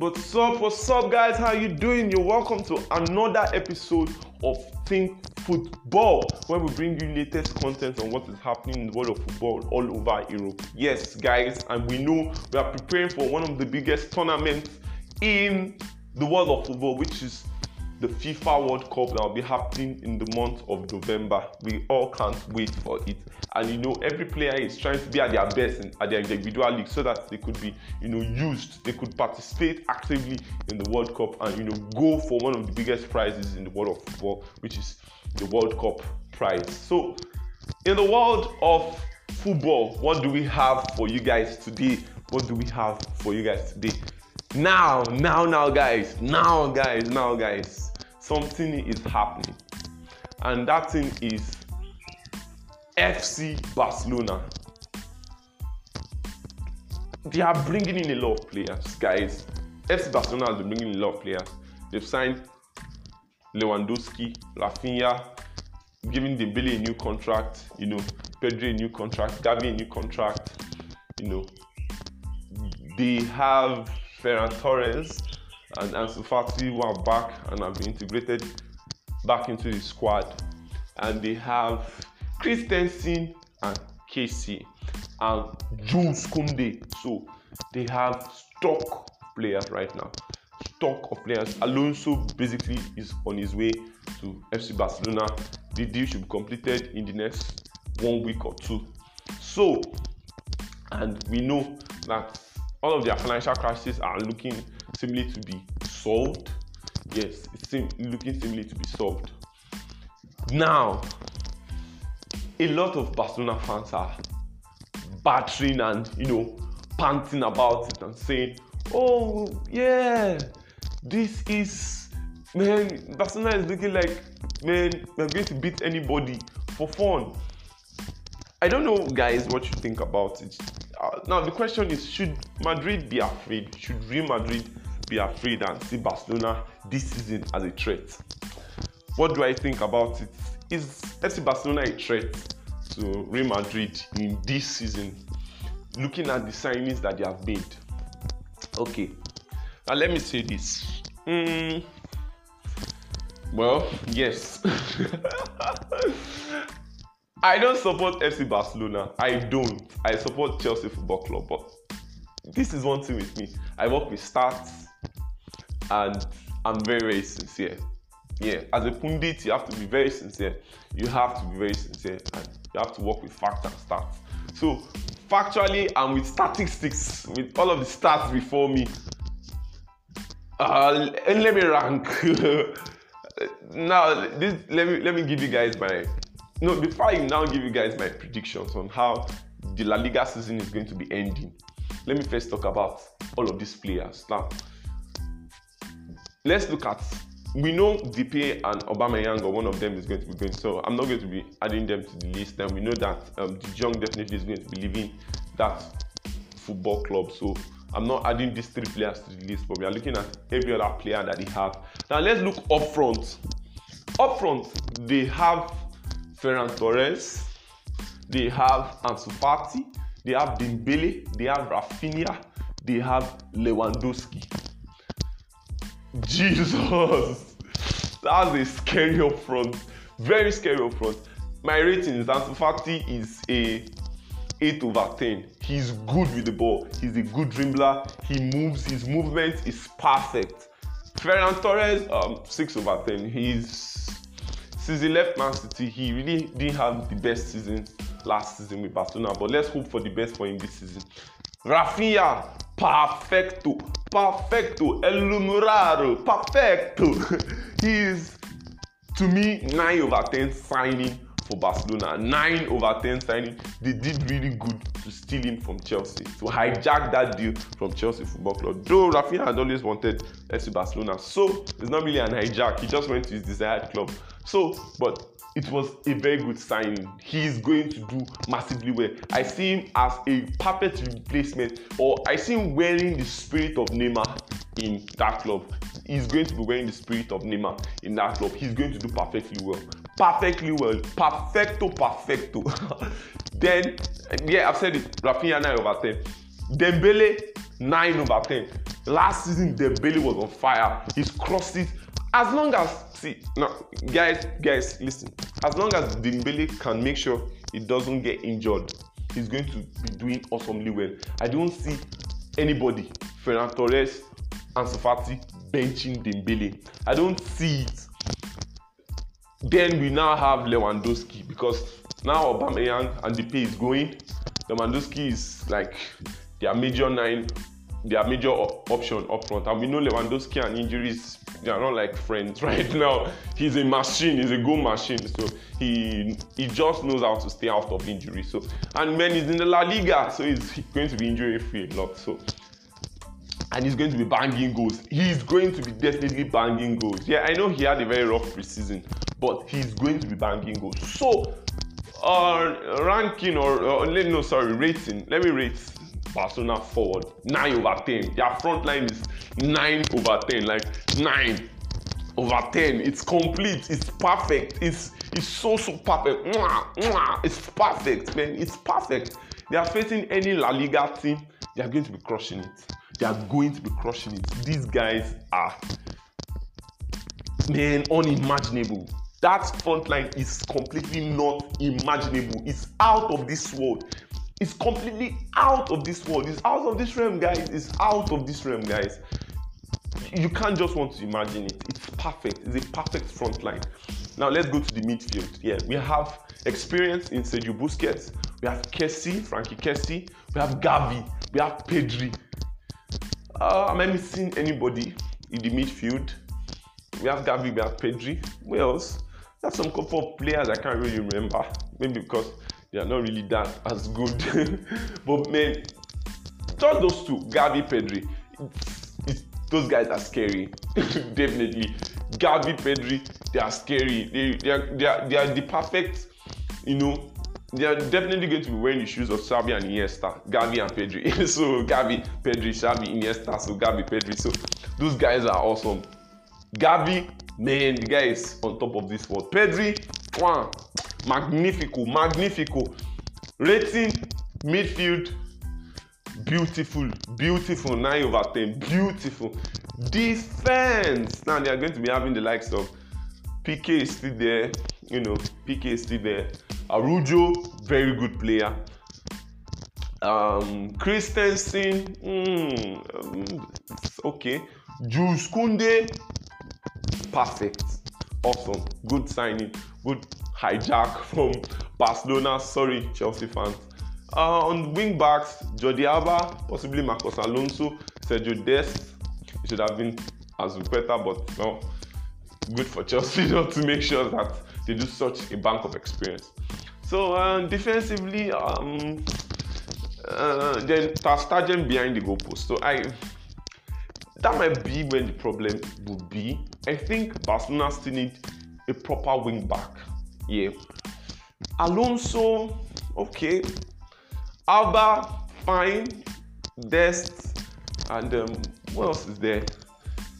But sup, what's up, guys? How you doing? You're welcome to another episode of Think Football, where we bring you latest content on what is happening in the world of football all over Europe. Yes, guys, and we know we are preparing for one of the biggest tournaments in the world of football, which is the FIFA World Cup that will be happening in the month of November. We all can't wait for it. And you know, every player is trying to be at their best in, at their individual league so that they could be, you know, used. They could participate actively in the World Cup and you know go for one of the biggest prizes in the world of football, which is the World Cup prize. So, in the world of football, what do we have for you guys today? What do we have for you guys today? Now, now, now, guys, now, guys, now, guys something is happening and that thing is FC Barcelona. They are bringing in a lot of players, guys. FC Barcelona has been bringing in a lot of players. They've signed Lewandowski, Raphinha, giving Dembele a new contract, you know, Pedri a new contract, Gavi a new contract, you know. They have Ferran Torres, and Ansu Fati who are back and have been integrated back into the squad. And they have Christensen and Kessie and Jules Koundé. So they have stock players right now. Stock of players. Alonso basically is on his way to FC Barcelona. The deal should be completed in the next one week or two. So, and we know that all of their financial crises are looking seemingly to be solved. Yes, it's seem, looking seemingly to be solved. Now, a lot of Barcelona fans are battering and you know panting about it and saying, "Oh yeah, this is man, Barcelona is looking like man, we're going to beat anybody for fun." I don't know, guys, what you think about it. Uh, now the question is: Should Madrid be afraid? Should Real Madrid be afraid and see Barcelona this season as a threat. What do I think about it? Is FC Barcelona a threat to Real Madrid in this season? Looking at the signings that they have made. Okay, now let me say this. Mm, well, yes. I don't support FC Barcelona. I don't. I support Chelsea Football Club. But this is one thing with me. I work with stats and I'm very, very sincere. Yeah, as a pundit, you have to be very sincere. You have to be very sincere and you have to work with facts and stats. So, factually and with statistics, with all of the stats before me, uh, let me rank. now, this, let me let me give you guys my no. Before I now give you guys my predictions on how the La Liga season is going to be ending, let me first talk about all of these players. Now, let's look at we know Depay and Aubameyang or one of them is going to be going. So I'm not going to be adding them to the list. And we know that um, De Jong definitely is going to be leaving that football club. So I'm not adding these three players to the list, but we are looking at every other player that they have. Now let's look up front. Up front, they have Ferran Torres, they have Ansu Fati, they have Dembele, they have Raphinha, they have Lewandowski. Jesus, that's a scary up front. Very scary up front. My rating is Ansu Fati is a 8 over 10. He's good with the ball. He's a good dribbler. He moves. His movement is perfect. Ferran Torres, um, 6 over 10. He's since he left Man City, he really didn't have the best season last season with Barcelona. But let's hope for the best for him this season. Rafinha, perfecto, perfecto, el perfecto. He's to me 9 over 10 signing for Barcelona. 9 over 10 signing. They did really good to steal him from Chelsea, to hijack that deal from Chelsea Football Club. Though Rafinha had always wanted FC Barcelona, so it's not really an hijack. He just went to his desired club. So, but it was a very good signing. He is going to do massively well. I see him as a perfect replacement, or I see him wearing the spirit of Neymar in that club. He's going to be wearing the spirit of Neymar in that club. He's going to do perfectly well. Perfectly well. Perfecto, perfecto. then, yeah, I've said it. Raphinha 9 over 10. Dembele 9 over 10. Last season, Dembele was on fire. His crosses, as long as see now, guys, guys, listen. As long as Dembele can make sure he doesn't get injured, he's going to be doing awesomely well. I don't see anybody, Ferran Torres, and Safati benching Dembele. I don't see it. Then we now have Lewandowski because now Aubameyang and the pay is going. Lewandowski is like their major nine, their major op- option up front. And we know Lewandowski and injuries, they are not like friends right now. He's a machine, he's a goal machine. So he he just knows how to stay out of injury. So and man, he's in the La Liga, so he's going to be injury free a lot. So and he's going to be banging goals. He's going to be definitely banging goals. Yeah, I know he had a very rough preseason, but he's going to be banging goals. So, uh, ranking or, or no, sorry, rating. Let me rate Barcelona forward nine over ten. Their front line is nine over ten, like nine over ten. It's complete. It's perfect. It's it's so so perfect. Mwah, mwah. It's perfect, man. It's perfect. They are facing any La Liga team, they are going to be crushing it. They are going to be crushing it. These guys are man unimaginable. That front line is completely not imaginable. It's out of this world. It's completely out of this world. It's out of this realm, guys. It's out of this realm, guys. You can't just want to imagine it. It's perfect. It's a perfect front line. Now let's go to the midfield. Yeah, we have experience in Sergio Busquets. We have Kessie, Frankie Kessie. We have Gavi. We have Pedri. Uh, am I missing anybody in the midfield? We have Gavi, we have Pedri. Where else? There's some couple of players I can't really remember. Maybe because they are not really that as good. but man, just those two, Gavi, Pedri, those guys are scary. Definitely. Gavi, Pedri, they are scary. They, they, are, they, are, they are the perfect, you know, they are definitely going to be wearing the shoes of Xavi and Iniesta, Gavi and Pedri. so Gavi, Pedri, Xavi, Iniesta, so Gavi, Pedri. So those guys are awesome. Gavi, man, the guy is on top of this world. Pedri, wow, magnifico, magnifico. Rating, midfield, beautiful, beautiful, 9 over 10, beautiful. Defense, now they are going to be having the likes of PK is still there, you know, PK is still there. Araujo, very good player. Um, Christensen, mm, um, okay. Jules Kounde, perfect, awesome, good signing, good hijack from Barcelona. Sorry, Chelsea fans. Uh, on wing backs, Jordi Alba, possibly Marcos Alonso, Sergio Dest. It should have been Azpilicueta, but no, good for Chelsea not to make sure that they do such a bank of experience. So uh, defensively, um, uh, then Ter behind the goalpost. So I that might be where the problem would be. I think Barcelona still need a proper wing back. Yeah. Alonso, okay. Alba, fine. Dest, and um, what else is there?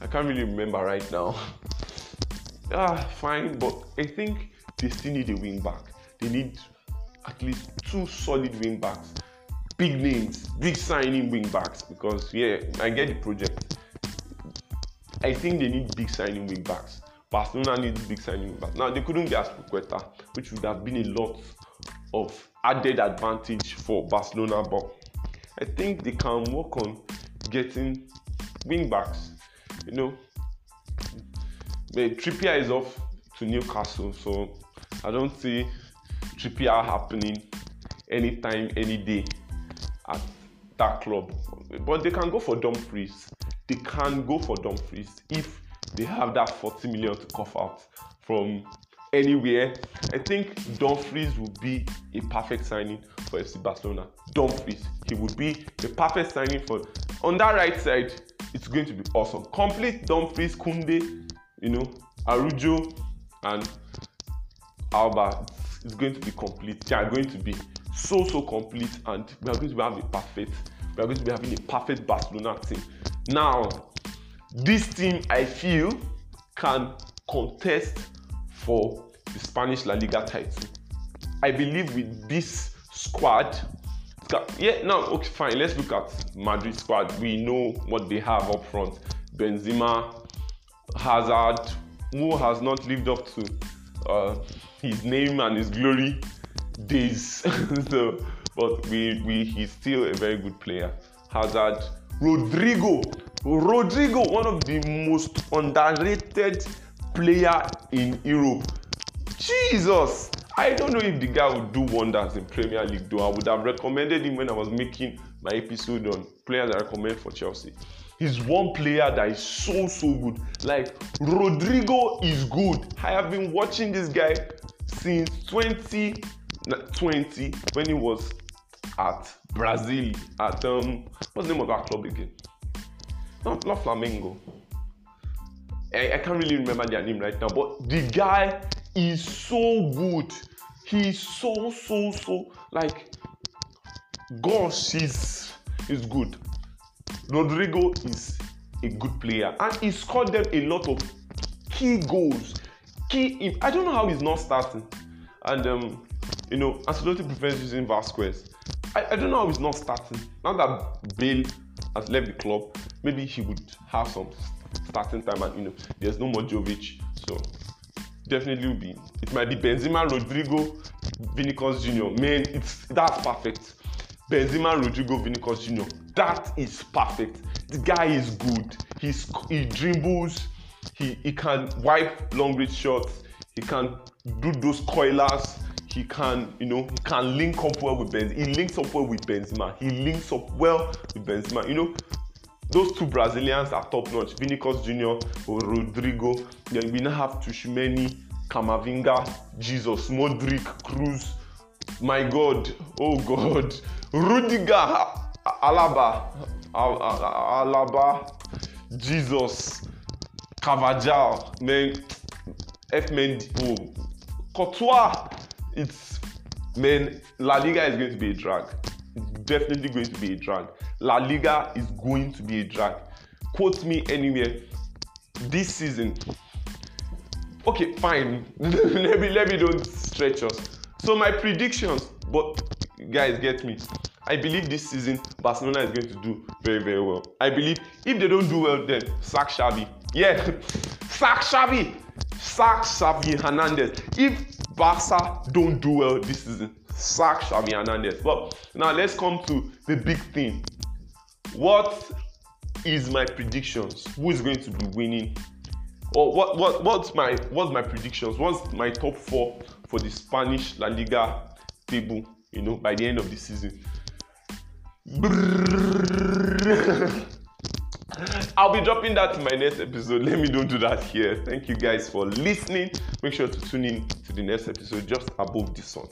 I can't really remember right now. ah, fine, but I think they still need a wing back. They need at least two solid wing backs, big names, big signing wing backs. Because yeah, I get the project. I think they need big signing wing backs. Barcelona needs big signing wing backs. Now they couldn't get Azpilicueta, which would have been a lot of added advantage for Barcelona, but I think they can work on getting wing backs. You know, but Trippier is off to Newcastle, so I don't see Trippier happening anytime, any day at that club. But they can go for Dumfries. They can go for Dumfries if they have that 40 million to cough out from anywhere. I think Dumfries would be a perfect signing for FC Barcelona. Dumfries, he would be the perfect signing for. On that right side, it's going to be awesome. Complete Dumfries, Kounde, you know, Araujo, and Alba is going to be complete. They are going to be so so complete, and we are going to have a perfect. We are going to be having a perfect Barcelona team. Now, this team I feel can contest for the Spanish La Liga title. I believe with this squad yeah, now okay, fine. Let's look at Madrid squad. We know what they have up front: Benzema, Hazard, who has not lived up to uh, his name and his glory days. so, but we, we he's still a very good player. Hazard, Rodrygo, Rodrygo, one of the most underrated player in Europe. Jesus, I don't know if the guy would do wonders in Premier League though. I would have recommended him when I was making my episode on players I recommend for Chelsea. He's one player that is so so good. Like Rodrygo is good. I have been watching this guy since 2020 when he was at Brazil at um what's the name of that club again? Not not Flamengo. I, I can't really remember their name right now, but the guy is so good. He's so so so like gosh, he's he's good. Rodrygo is a good player and he scored them a lot of key goals. Key, I don't know how he's not starting. And um, you know, Ancelotti prefers using Vasquez. I, I don't know how he's not starting. Now that Bale has left the club, maybe he would have some starting time and you know, there's no more Jovic. So definitely will be it might be Benzema, Rodrygo, Vinicius Jr. Man, it's that's perfect. Benzema, Rodrygo, Vinicius Jr. That is perfect. The guy is good. He's he dribbles. He he can wipe long range shots. He can do those coilers. He can, you know, he can link up well with Benzema. He links up well with Benzema. He links up well with Benzema. You know, those two Brazilians are top notch. Vinicius Jr. or Rodrygo. Then we now have Tchouameni, Camavinga, Jesus, Modric, Kroos. My God, oh God, Rudiger, Alaba, Alaba, Jesus, Carvajal, man, F Mendy, oh, Courtois. It's man, La Liga is going to be a drag. It's definitely going to be a drag. La Liga is going to be a drag. Quote me anywhere. This season. Okay, fine. let me let me don't stretch us. So my predictions, but guys get me. I believe this season Barcelona is going to do very very well. I believe if they don't do well, then sack Xavi. Yeah, sack Xavi, sack Xavi Hernandez. If Barca don't do well this season, sack Xavi Hernandez. But now let's come to the big thing. What is my predictions? Who is going to be winning? Or what what what's my what's my predictions? What's my top four for the Spanish La Liga table? You know, by the end of the season. I'll be dropping that in my next episode. Let me don't do that here. Thank you guys for listening. Make sure to tune in to the next episode just above this one.